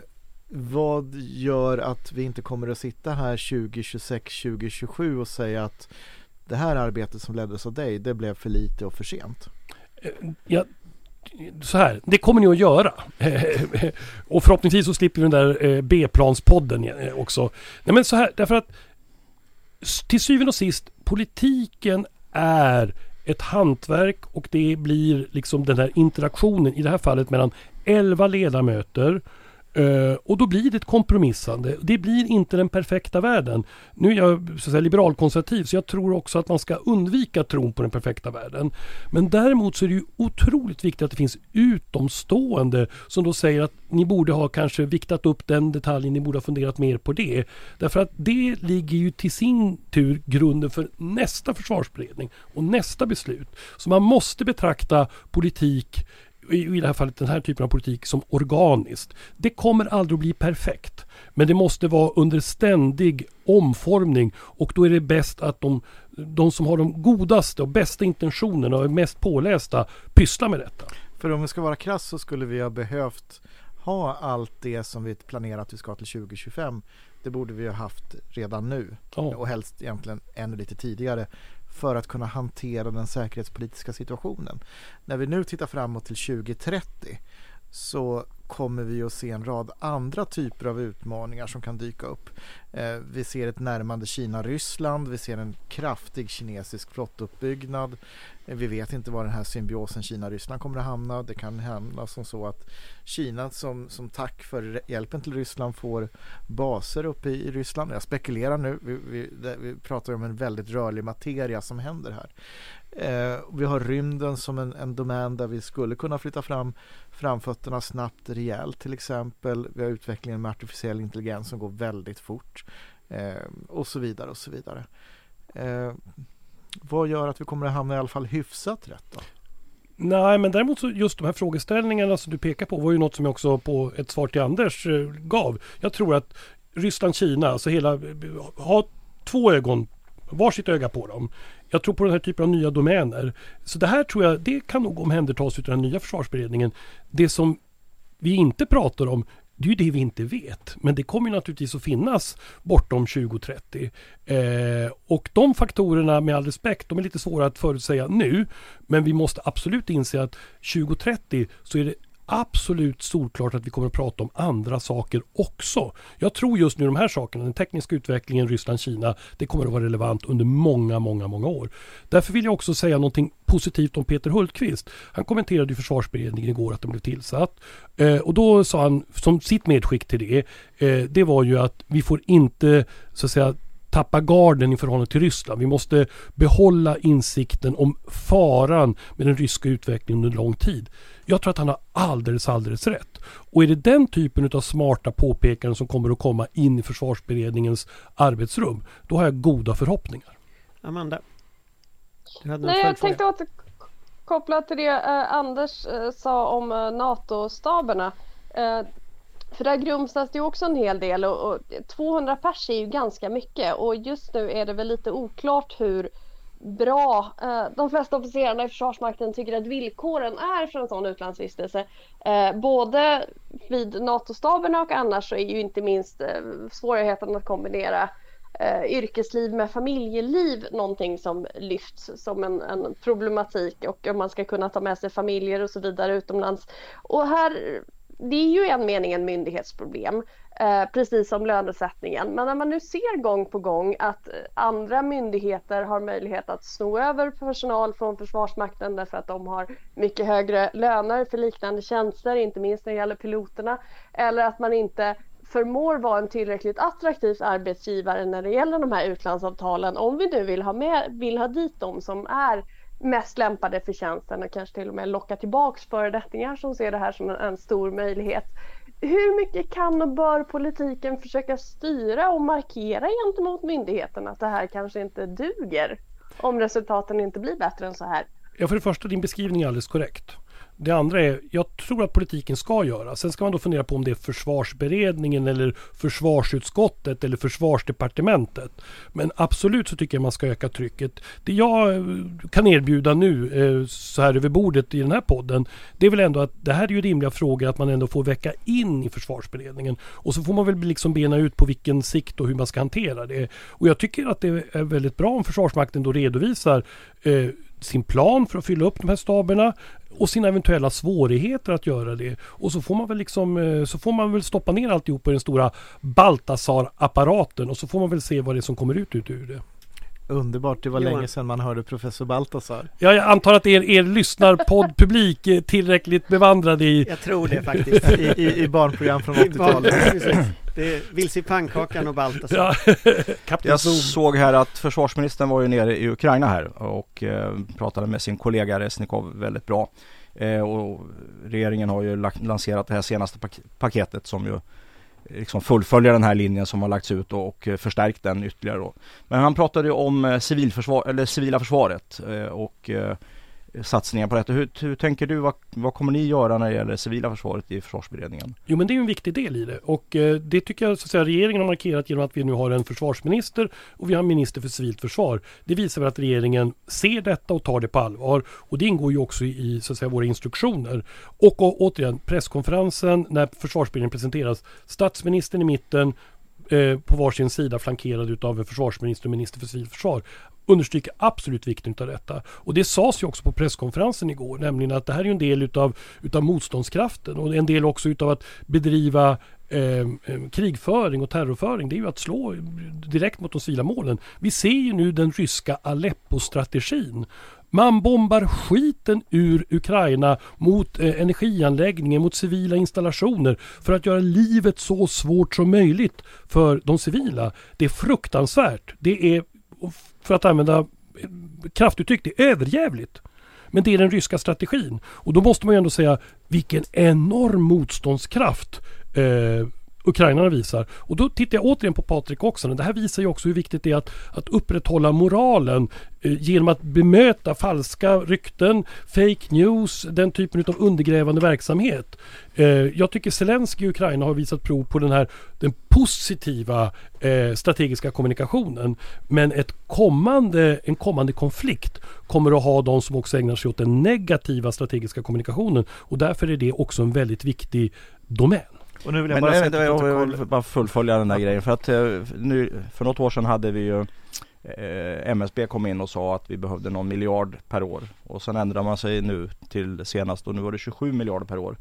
vad gör att vi inte kommer att sitta här 2026, 2027 och säga att det här arbetet som leddes av dig, det blev för lite och för sent? Eh, ja, så här, det kommer ni att göra. och förhoppningsvis så slipper vi den där eh, B-planspodden eh, också. Nej men så här, därför att till syvende och sist, politiken är ett hantverk och det blir liksom den här interaktionen, i det här fallet mellan 11 ledamöter Eh, och då blir det ett kompromissande. Det blir inte den perfekta världen. Nu är jag så att säga, liberalkonservativ så jag tror också att man ska undvika tron på den perfekta världen. Men däremot så är det ju otroligt viktigt att det finns utomstående som då säger att ni borde ha kanske viktat upp den detaljen, ni borde ha funderat mer på det. Därför att det ligger ju till sin tur grunden för nästa försvarsberedning och nästa beslut. Så man måste betrakta politik i det här fallet den här typen av politik som organiskt. Det kommer aldrig att bli perfekt. Men det måste vara under ständig omformning och då är det bäst att de, de som har de godaste och bästa intentionerna och är mest pålästa pysslar med detta. För om vi ska vara krass så skulle vi ha behövt ha allt det som vi planerar att vi ska till 2025 Det borde vi ha haft redan nu Ja. och helst egentligen ännu lite tidigare för att kunna hantera den säkerhetspolitiska situationen. När vi nu tittar framåt till 2030 så kommer vi att se en rad andra typer av utmaningar som kan dyka upp. Eh, vi ser ett närmande Kina-Ryssland, vi ser en kraftig kinesisk flottuppbyggnad. Eh, vi vet inte var den här symbiosen Kina-Ryssland kommer att hamna. Det kan hamna som så att Kina som, som tack för hjälpen till Ryssland får baser uppe i, Ryssland. Jag spekulerar nu, vi, vi, vi pratar om en väldigt rörlig materia som händer här. Eh, vi har rymden som en, en domän där vi skulle kunna flytta fram framfötterna snabbt rejält till exempel. Vi har utvecklingen med artificiell intelligens som går väldigt fort eh, och så vidare och så vidare. Eh, vad gör att vi kommer att hamna i alla fall hyfsat rätt då? Nej, men däremot så just de här frågeställningarna som du pekar på var ju något som jag också på ett svar till Anders eh, gav. Jag tror att Ryssland-Kina, alltså hela, eh, ha två ögon, varsitt öga på dem. Jag tror på den här typen av nya domäner. Så det här tror jag, det kan nog omhändertas utav den nya försvarsberedningen. Det som vi inte pratar om, det är ju det vi inte vet. Men det kommer ju naturligtvis att finnas bortom 2030. Eh, och de faktorerna med all respekt, de är lite svåra att förutsäga nu. Men vi måste absolut inse att 2030 så är det absolut solklart att vi kommer att prata om andra saker också. Jag tror just nu de här sakerna, den tekniska utvecklingen Ryssland, Kina, det kommer att vara relevant under många, många, många år. Därför vill jag också säga någonting positivt om Peter Hultqvist. Han kommenterade i försvarsberedningen igår att den blev tillsatt. Eh, och då sa han som sitt medskick till det, eh, det var ju att vi får inte så att säga tappa garden i förhållande till Ryssland. Vi måste behålla insikten om faran med den ryska utvecklingen under lång tid. Jag tror att han har alldeles, alldeles rätt. Och är det den typen av smarta påpekanden som kommer att komma in i försvarsberedningens arbetsrum, då har jag goda förhoppningar. Amanda? Du hade en Nej, jag tänkte återkoppla till det eh, Anders eh, sa om eh, NATO-staberna. Eh, för där grumsas det ju också en hel del och, och 200 pers är ju ganska mycket och just nu är det väl lite oklart hur bra eh, de flesta officerarna i Försvarsmakten tycker att villkoren är för en sån utlandsvistelse. Eh, både vid NATO-staberna och annars så är ju inte minst eh, svårigheten att kombinera yrkesliv med familjeliv någonting som lyfts som en, en problematik och om man ska kunna ta med sig familjer och så vidare utomlands. Och här, det är ju en mening en myndighetsproblem, eh, precis som lönesättningen. Men när man nu ser gång på gång att andra myndigheter har möjlighet att sno över personal från Försvarsmakten därför att de har mycket högre löner för liknande tjänster, inte minst när det gäller piloterna, eller att man inte förmår vara en tillräckligt attraktiv arbetsgivare när det gäller de här utlandsavtalen. Om vi nu vill ha, med, vill ha dit dem som är mest lämpade för tjänsten och kanske till och med locka tillbaks föredettingar som ser det här som en, en stor möjlighet. Hur mycket kan och bör politiken försöka styra och markera gentemot myndigheterna att det här kanske inte duger om resultaten inte blir bättre än så här? Ja, för det första, din beskrivning är alldeles korrekt. Det andra är, jag tror att politiken ska göra. Sen ska man då fundera på om det är försvarsberedningen eller försvarsutskottet eller försvarsdepartementet. Men absolut så tycker jag man ska öka trycket. Det jag eh, kan erbjuda nu eh, så här över bordet i den här podden. Det är väl ändå att det här är ju rimliga frågor att man ändå får väcka in i försvarsberedningen. Och så får man väl liksom bena ut på vilken sikt och hur man ska hantera det. Och jag tycker att det är väldigt bra om Försvarsmakten då redovisar eh, sin plan för att fylla upp de här staberna och sina eventuella svårigheter att göra det. Och så får man väl liksom eh, så får man väl stoppa ner alltihop i den stora Baltasar-apparaten och så får man väl se vad det är som kommer ut, ut ur det. Underbart, det var Johan. länge sedan man hörde professor Baltasar. Ja, jag antar att er, er lyssnarpoddpublik är tillräckligt bevandrad i... Jag tror det faktiskt. I, i, i barnprogram från I barn- 80-talet. Det är Vilse i pannkakan och Baltasar. Ja, Jag såg här att försvarsministern var ju nere i Ukraina här och eh, pratade med sin kollega Resnikov väldigt bra. Eh, och regeringen har ju lagt, lanserat det här senaste pak- paketet som ju liksom fullföljer den här linjen som har lagts ut och, och eh, förstärkt den ytterligare då. Men han pratade ju om eh, civilförsvar, eller civila försvaret eh, och eh, satsningar på detta. Hur, hur tänker du, vad, vad kommer ni göra när det gäller civila försvaret i försvarsberedningen? Jo men det är ju en viktig del i det och eh, det tycker jag så att säga, regeringen har markerat genom att vi nu har en försvarsminister och vi har en minister för civilt försvar. Det visar väl att regeringen ser detta och tar det på allvar och det ingår ju också i så att säga, våra instruktioner. Och, och återigen presskonferensen när försvarsberedningen presenteras, statsministern i mitten eh, på varsin sida flankerad utav en försvarsminister och minister för civilförsvar understryker absolut vikten av detta. Och det sades ju också på presskonferensen igår, nämligen att det här är en del utav, utav motståndskraften och en del också utav att bedriva eh, krigföring och terrorföring. Det är ju att slå direkt mot de civila målen. Vi ser ju nu den ryska Aleppo-strategin. Man bombar skiten ur Ukraina mot eh, energianläggningar, mot civila installationer för att göra livet så svårt som möjligt för de civila. Det är fruktansvärt. Det är, för att använda kraftuttryck, det är överjävligt. Men det är den ryska strategin. Och då måste man ju ändå säga vilken enorm motståndskraft eh, ukrainarna visar. Och då tittar jag återigen på Patrik också. Det här visar ju också hur viktigt det är att, att upprätthålla moralen eh, genom att bemöta falska rykten, fake news, den typen av undergrävande verksamhet. Eh, jag tycker Zelensky i Ukraina har visat prov på den här den positiva eh, strategiska kommunikationen. Men ett kommande, en kommande konflikt kommer att ha de som också ägnar sig åt den negativa strategiska kommunikationen och därför är det också en väldigt viktig domän. Och nu vill jag Men bara nej, sätta jag vill bara fullfölja den där grejen för att eh, nu, för något år sedan hade vi ju eh, MSB kom in och sa att vi behövde någon miljard per år och sen ändrar man sig nu till senast och nu var det 27 miljarder per år.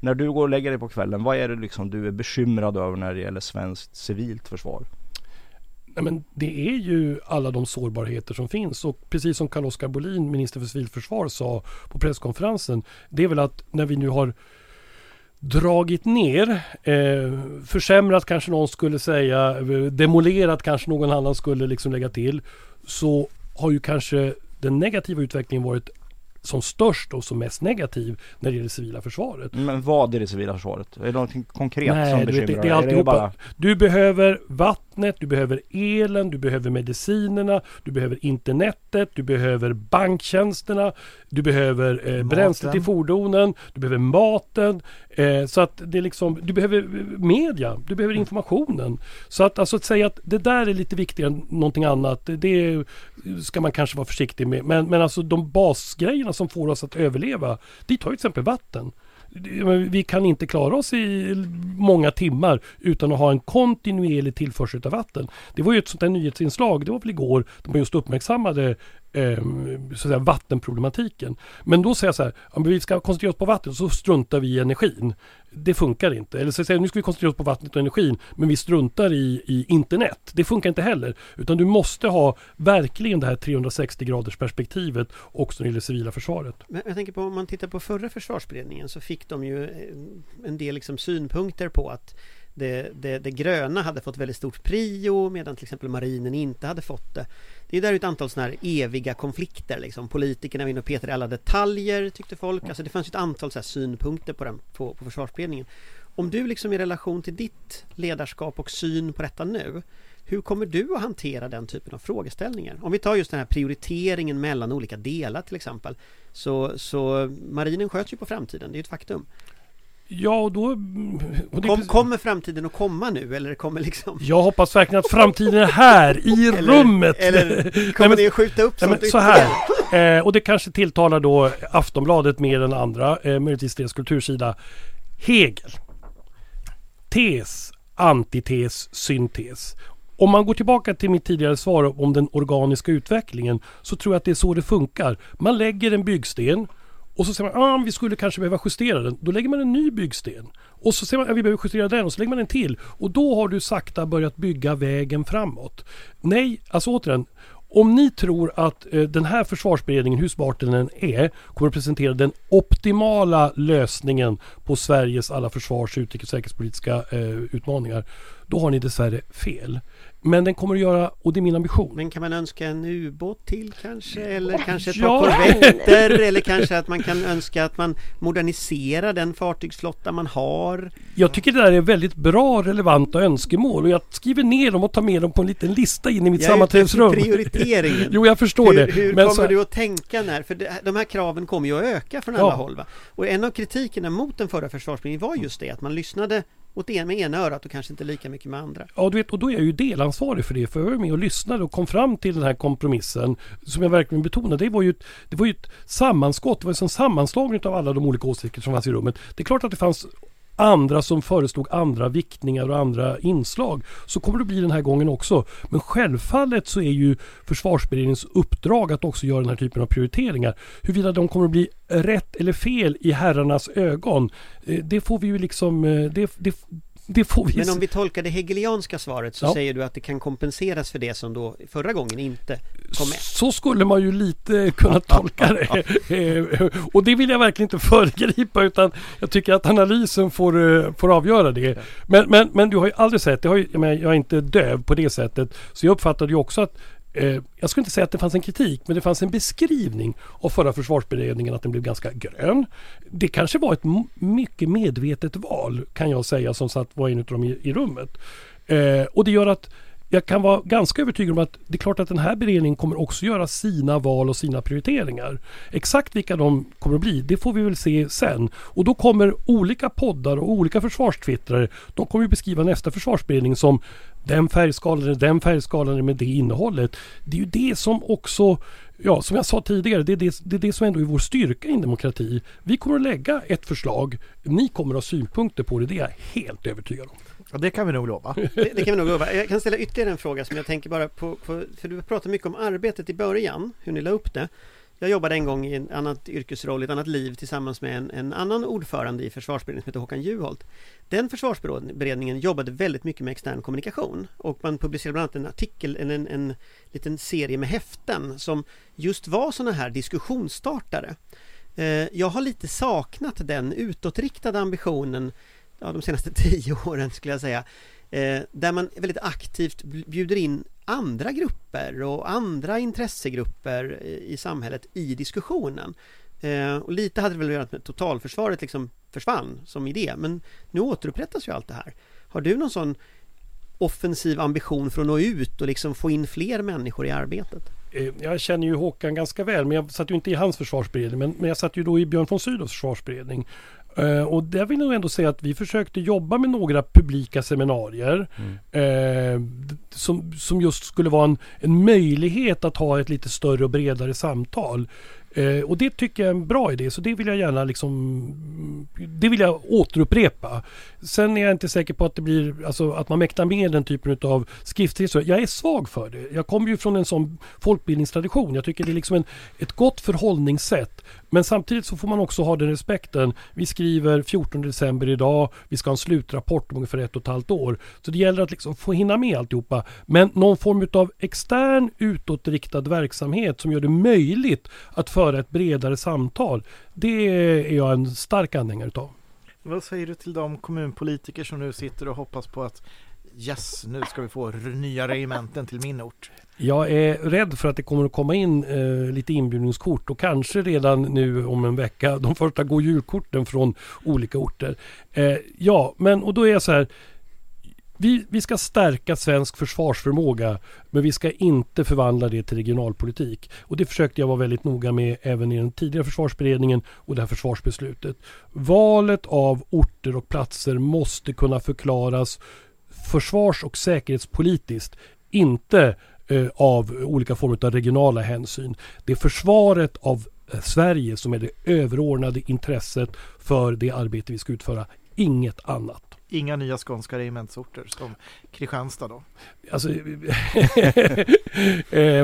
När du går och lägger dig på kvällen, vad är det liksom du är bekymrad över när det gäller svenskt civilt försvar? Nej, men det är ju alla de sårbarheter som finns och precis som Carl-Oskar Bolin, minister för civilförsvar, sa på presskonferensen. Det är väl att när vi nu har dragit ner, eh, försämrat kanske någon skulle säga, demolerat kanske någon annan skulle liksom lägga till. Så har ju kanske den negativa utvecklingen varit som störst och som mest negativ när det gäller det civila försvaret. Men vad är det civila försvaret? Är det någonting konkret Nej, som bekymrar det, det är dig? alltihopa. bara... Du behöver vattnet, du behöver elen, du behöver medicinerna, du behöver internetet, du behöver banktjänsterna, du behöver eh, bränsle till fordonen, du behöver maten. Eh, så att det är liksom, du behöver media, du behöver informationen. Så att, alltså, att säga att det där är lite viktigare än någonting annat, det, det ska man kanske vara försiktig med. Men, men alltså de basgrejerna som får oss att överleva, dit har ju till exempel vatten. Vi kan inte klara oss i många timmar utan att ha en kontinuerlig tillförsel av vatten. Det var ju ett sånt där nyhetsinslag, det var väl igår, de just uppmärksammade eh, så att säga, vattenproblematiken. Men då säger jag så här, om vi ska koncentrera oss på vattnet så struntar vi i energin. Det funkar inte. Eller så säger jag, nu ska vi koncentrera oss på vattnet och energin men vi struntar i, i internet. Det funkar inte heller. Utan du måste ha verkligen det här 360 graders perspektivet också när det gäller civila försvaret. Men jag tänker på om man tittar på förra försvarsberedningen så fick de ju eh, en del liksom synpunkter på att det, det, det gröna hade fått väldigt stort prio medan till exempel marinen inte hade fått det. Det är där ett antal sådana här eviga konflikter liksom. Politikerna var inne och petade i alla detaljer tyckte folk. Alltså det fanns ju ett antal så här synpunkter på, den, på, på försvarsberedningen. Om du liksom i relation till ditt ledarskap och syn på detta nu hur kommer du att hantera den typen av frågeställningar? Om vi tar just den här prioriteringen mellan olika delar till exempel så, så marinen sköts ju på framtiden, det är ett faktum. Ja, och då... Och Kom, kommer framtiden att komma nu eller kommer liksom... Jag hoppas verkligen att framtiden är här, i Eller- rummet! Eller kommer Nej, ni att skjuta upp Nej, sånt men så här, eh, och det kanske tilltalar då Aftonbladet mer än andra, eh, möjligtvis deras kultursida. Hegel. Tes, antites, syntes. Om man går tillbaka till mitt tidigare svar om den organiska utvecklingen så tror jag att det är så det funkar. Man lägger en byggsten och så säger man att ah, vi skulle kanske behöva justera den. Då lägger man en ny byggsten. Och så säger man att ah, vi behöver justera den och så lägger man en till. Och då har du sakta börjat bygga vägen framåt. Nej, alltså återigen. Om ni tror att eh, den här försvarsberedningen, hur smart den än är, kommer att presentera den optimala lösningen på Sveriges alla försvars utrikes och säkerhetspolitiska eh, utmaningar, då har ni dessvärre fel. Men den kommer att göra, och det är min ambition, Men kan man önska en ubåt till kanske? Eller kanske ett par korvetter? Eller kanske att man kan önska att man moderniserar den fartygsflotta man har? Jag tycker det där är väldigt bra relevanta önskemål och jag skriver ner dem och tar med dem på en liten lista in i mitt Jag sammanträdesrum. prioriteringen. Jo, jag förstår hur, det. hur Men kommer så- du att tänka när? För det, de här kraven kommer ju att öka från Ja. alla håll. Va? Och en av kritikerna mot den förra försvarsberedningen var just det att man lyssnade åt en med ena örat och kanske inte lika mycket med andra. Ja, du vet, och då är jag ju delansvarig för det. För jag var med och lyssnade och kom fram till den här kompromissen. Som jag verkligen betonade. Det var ju ett, det var ju ett sammanskott. Det var en sammanslagning av alla de olika åsikter som fanns i rummet. Det är klart att det fanns andra som föreslog andra viktningar och andra inslag. Så kommer det bli den här gången också. Men självfallet så är ju försvarsberedningens uppdrag att också göra den här typen av prioriteringar. Huruvida de kommer att bli rätt eller fel i herrarnas ögon, eh, det får vi ju liksom, eh, det, det, det får vi Men om vi tolkar det hegelianska svaret så Ja. säger du att det kan kompenseras för det som då förra gången inte kom med. Så skulle man ju lite kunna tolka det. Och det vill jag verkligen inte föregripa utan jag tycker att analysen får, eh, får avgöra det. Men, men, men du har ju aldrig sett, jag, har ju, jag, menar, jag är inte döv på det sättet. Så jag uppfattade ju också att eh, jag skulle inte säga att det fanns en kritik men det fanns en beskrivning av förra försvarsberedningen att den blev ganska grön. Det kanske var ett mycket medvetet val kan jag säga som satt var en av dem i, i rummet. Eh, och det gör att jag kan vara ganska övertygad om att det är klart att den här beredningen kommer också göra sina val och sina prioriteringar. Exakt vilka de kommer att bli, det får vi väl se sen. Och då kommer olika poddar och olika försvarstwittrare, de kommer ju beskriva nästa försvarsberedning som den färgskalan, den färgskalan med det innehållet. Det är ju det som också Ja, som jag sa tidigare, det är det, det är det som ändå är vår styrka i en demokrati. Vi kommer att lägga ett förslag. Ni kommer att ha synpunkter på det, det är jag helt övertygad om. Ja, det kan vi nog lova. Det, det kan vi nog lova. Jag kan ställa ytterligare en fråga som jag tänker bara på, på för du pratade mycket om arbetet i början, hur ni la upp det. Jag jobbade en gång i en annat yrkesroll, i ett annat liv tillsammans med en, en annan ordförande i försvarsberedningen som heter Håkan Juholt. Den försvarsberedningen jobbade väldigt mycket med extern kommunikation och man publicerade bland annat en artikel, en, en, en liten serie med häften som just var sådana här diskussionsstartare. Eh, jag har lite saknat den utåtriktade ambitionen ja, de senaste tio åren skulle jag säga eh, där man väldigt aktivt bjuder in andra grupper och andra intressegrupper eh, i samhället i diskussionen. Eh, och lite hade det väl att göra med att totalförsvaret liksom försvann som idé men nu återupprättas ju allt det här. Har du någon sån offensiv ambition för att nå ut och liksom få in fler människor i arbetet? Eh, jag känner ju Håkan ganska väl, men jag satt ju inte i hans försvarsberedning. Men, men jag satt ju då i Björn von Sydows försvarsberedning. Eh, och där vill jag ändå säga att vi försökte jobba med några publika seminarier. eh, d- som, som just skulle vara en, en möjlighet att ha ett lite större och bredare samtal. Eh, och det tycker jag är en bra idé, så det vill jag gärna liksom Det vill jag återupprepa. Sen är jag inte säker på att det blir, alltså att man mäktar med den typen av skrifthistoria. Jag är svag för det. Jag kommer ju från en sån folkbildningstradition. Jag tycker det är liksom en, ett gott förhållningssätt. Men samtidigt så får man också ha den respekten. Vi skriver 14 december idag. Vi ska ha en slutrapport om ungefär ett och ett halvt år. Så det gäller att liksom få hinna med alltihopa. Men någon form av extern utåtriktad verksamhet som gör det möjligt att föra ett bredare samtal. Det är jag en stark anhängare utav. Vad säger du till de kommunpolitiker som nu sitter och hoppas på att Yes, nu ska vi få nya regementen till min ort. Jag är rädd för att det kommer att komma in eh, lite inbjudningskort och kanske redan nu om en vecka de första gå julkorten från olika orter. Eh, ja, men och då är jag så här. Vi, vi ska stärka svensk försvarsförmåga men vi ska inte förvandla det till regionalpolitik. Och det försökte jag vara väldigt noga med även i den tidigare försvarsberedningen och det här försvarsbeslutet. Valet av orter och platser måste kunna förklaras försvars och säkerhetspolitiskt. Inte eh, av olika former av regionala hänsyn. Det är försvaret av eh, Sverige som är det överordnade intresset för det arbete vi ska utföra. Inget annat. Inga nya skånska regementsorter som Kristianstad då. Alltså, eh, eh,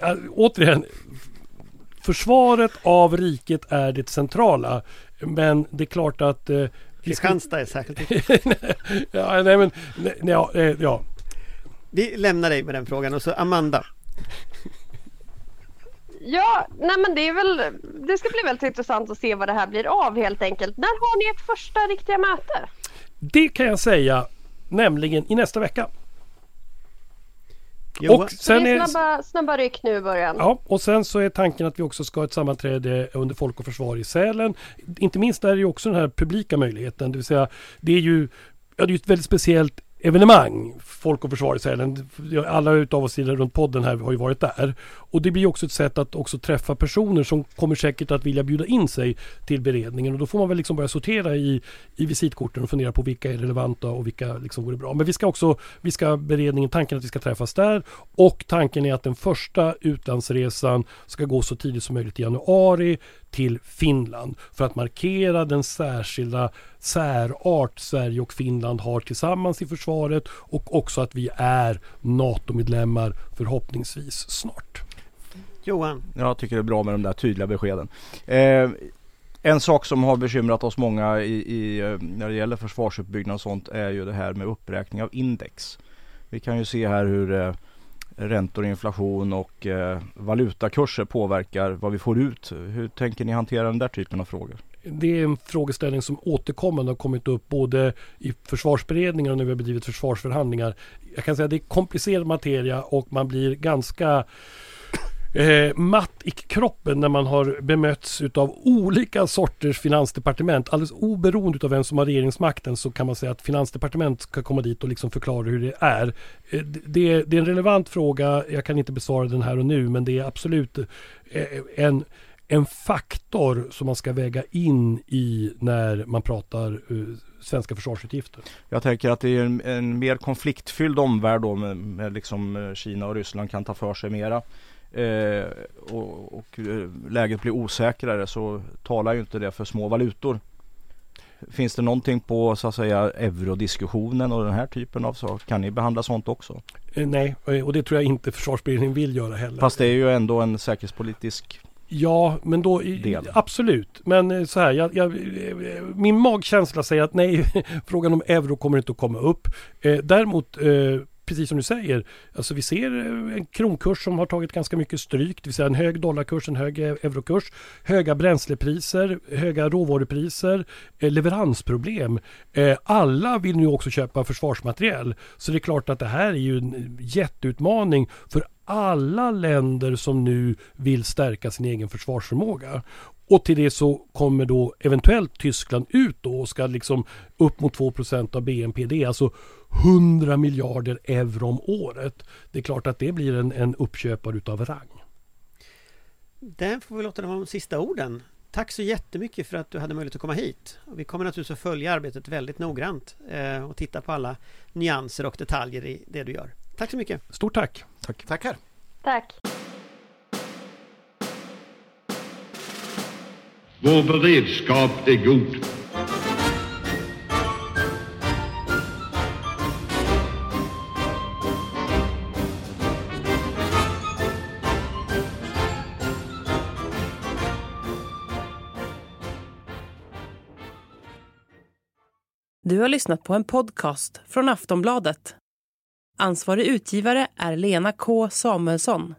eh, återigen. Försvaret av riket är det centrala. Men det är klart att... Eh, Kristianstad är särskilt ja, nej, men, nej, ja, eh, ja. Vi lämnar dig med den frågan och så Amanda. Ja, nej men det är väl, det ska bli väldigt intressant att se vad det här blir av helt enkelt. När har ni ert första riktiga möte? Det kan jag säga, nämligen i nästa vecka. Johan, Och Så sen det är snabba, snabba ryck nu i början. ja, och sen så är tanken att vi också ska ha ett sammanträde under Folk och Försvar i Sälen. Inte minst där är ju också den här publika möjligheten, det vill säga det är ju, ja, det är ju ett väldigt speciellt evenemang, Folk och Försvar i Sälen. Alla utav oss runt podden här har ju varit där. Och det blir också ett sätt att också träffa personer som kommer säkert att vilja bjuda in sig till beredningen och då får man väl liksom börja sortera i, i visitkorten och fundera på vilka är relevanta och vilka liksom vore bra. Men vi ska också, vi ska beredningen, tanken att vi ska träffas där och tanken är att den första utlandsresan ska gå så tidigt som möjligt i januari till Finland för att markera den särskilda särart Sverige och Finland har tillsammans i försvaret och också att vi är NATO-medlemmar förhoppningsvis snart. Johan? Jag tycker det är bra med de där tydliga beskeden. Eh, en sak som har bekymrat oss många i, i, eh, när det gäller försvarsuppbyggnad och sånt är ju det här med uppräkning av index. Vi kan ju se här hur eh, räntor, inflation och eh, valutakurser påverkar vad vi får ut. Hur tänker ni hantera den där typen av frågor? Det är en frågeställning som återkommande har kommit upp både i försvarsberedningen och när vi har bedrivit försvarsförhandlingar. Jag kan säga att det är komplicerad materia och man blir ganska eh, matt i kroppen när man har bemötts utav olika sorters finansdepartement. Alldeles oberoende av vem som har regeringsmakten så kan man säga att finansdepartement ska komma dit och liksom förklara hur det är. Eh, det, det, är en relevant fråga. Jag kan inte besvara den här och nu men det är absolut eh, en en faktor som man ska väga in i när man pratar uh, svenska försvarsutgifter. Jag tänker att det är en, en mer konfliktfylld omvärld då med, med liksom eh, Kina och Ryssland kan ta för sig mera eh, och, och, eh, läget blir osäkrare så talar ju inte det för små valutor. Finns det någonting på så att säga eurodiskussionen och den här typen av saker? Kan ni behandla sånt också? Eh, nej, och det tror jag inte försvarsberedningen vill göra heller. Fast det är ju ändå en säkerhetspolitisk Ja, men då del. absolut. Men så här, jag, jag, min magkänsla säger att nej, frågan om euro kommer inte att komma upp. Eh, däremot eh, precis som du säger, alltså vi ser eh, en kronkurs som har tagit ganska mycket stryk, det vill säga en hög dollarkurs, en hög eh, eurokurs, höga bränslepriser, höga råvarupriser, eh, leveransproblem. Alla vill nu också köpa försvarsmateriel. Så det är klart att det här är ju en jätteutmaning för alla länder som nu vill stärka sin egen försvarsförmåga. Och till det så kommer då eventuellt Tyskland ut då och ska liksom upp mot 2% av BNP. Det är alltså 100 miljarder euro om året. Det är klart att det blir en, en uppköpare utav rang. Där får vi låta det vara de sista orden. Tack så jättemycket för att du hade möjlighet att komma hit. Vi kommer naturligtvis att följa arbetet väldigt noggrant eh, och titta på alla nyanser och detaljer i det du gör. Tack så mycket! Stort tack! Tack! Tackar! Tack! Vår beredskap är god. Du har lyssnat på en podcast från Aftonbladet. Ansvarig utgivare är Lena K Samuelsson.